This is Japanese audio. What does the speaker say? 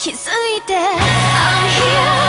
気づいて I'm here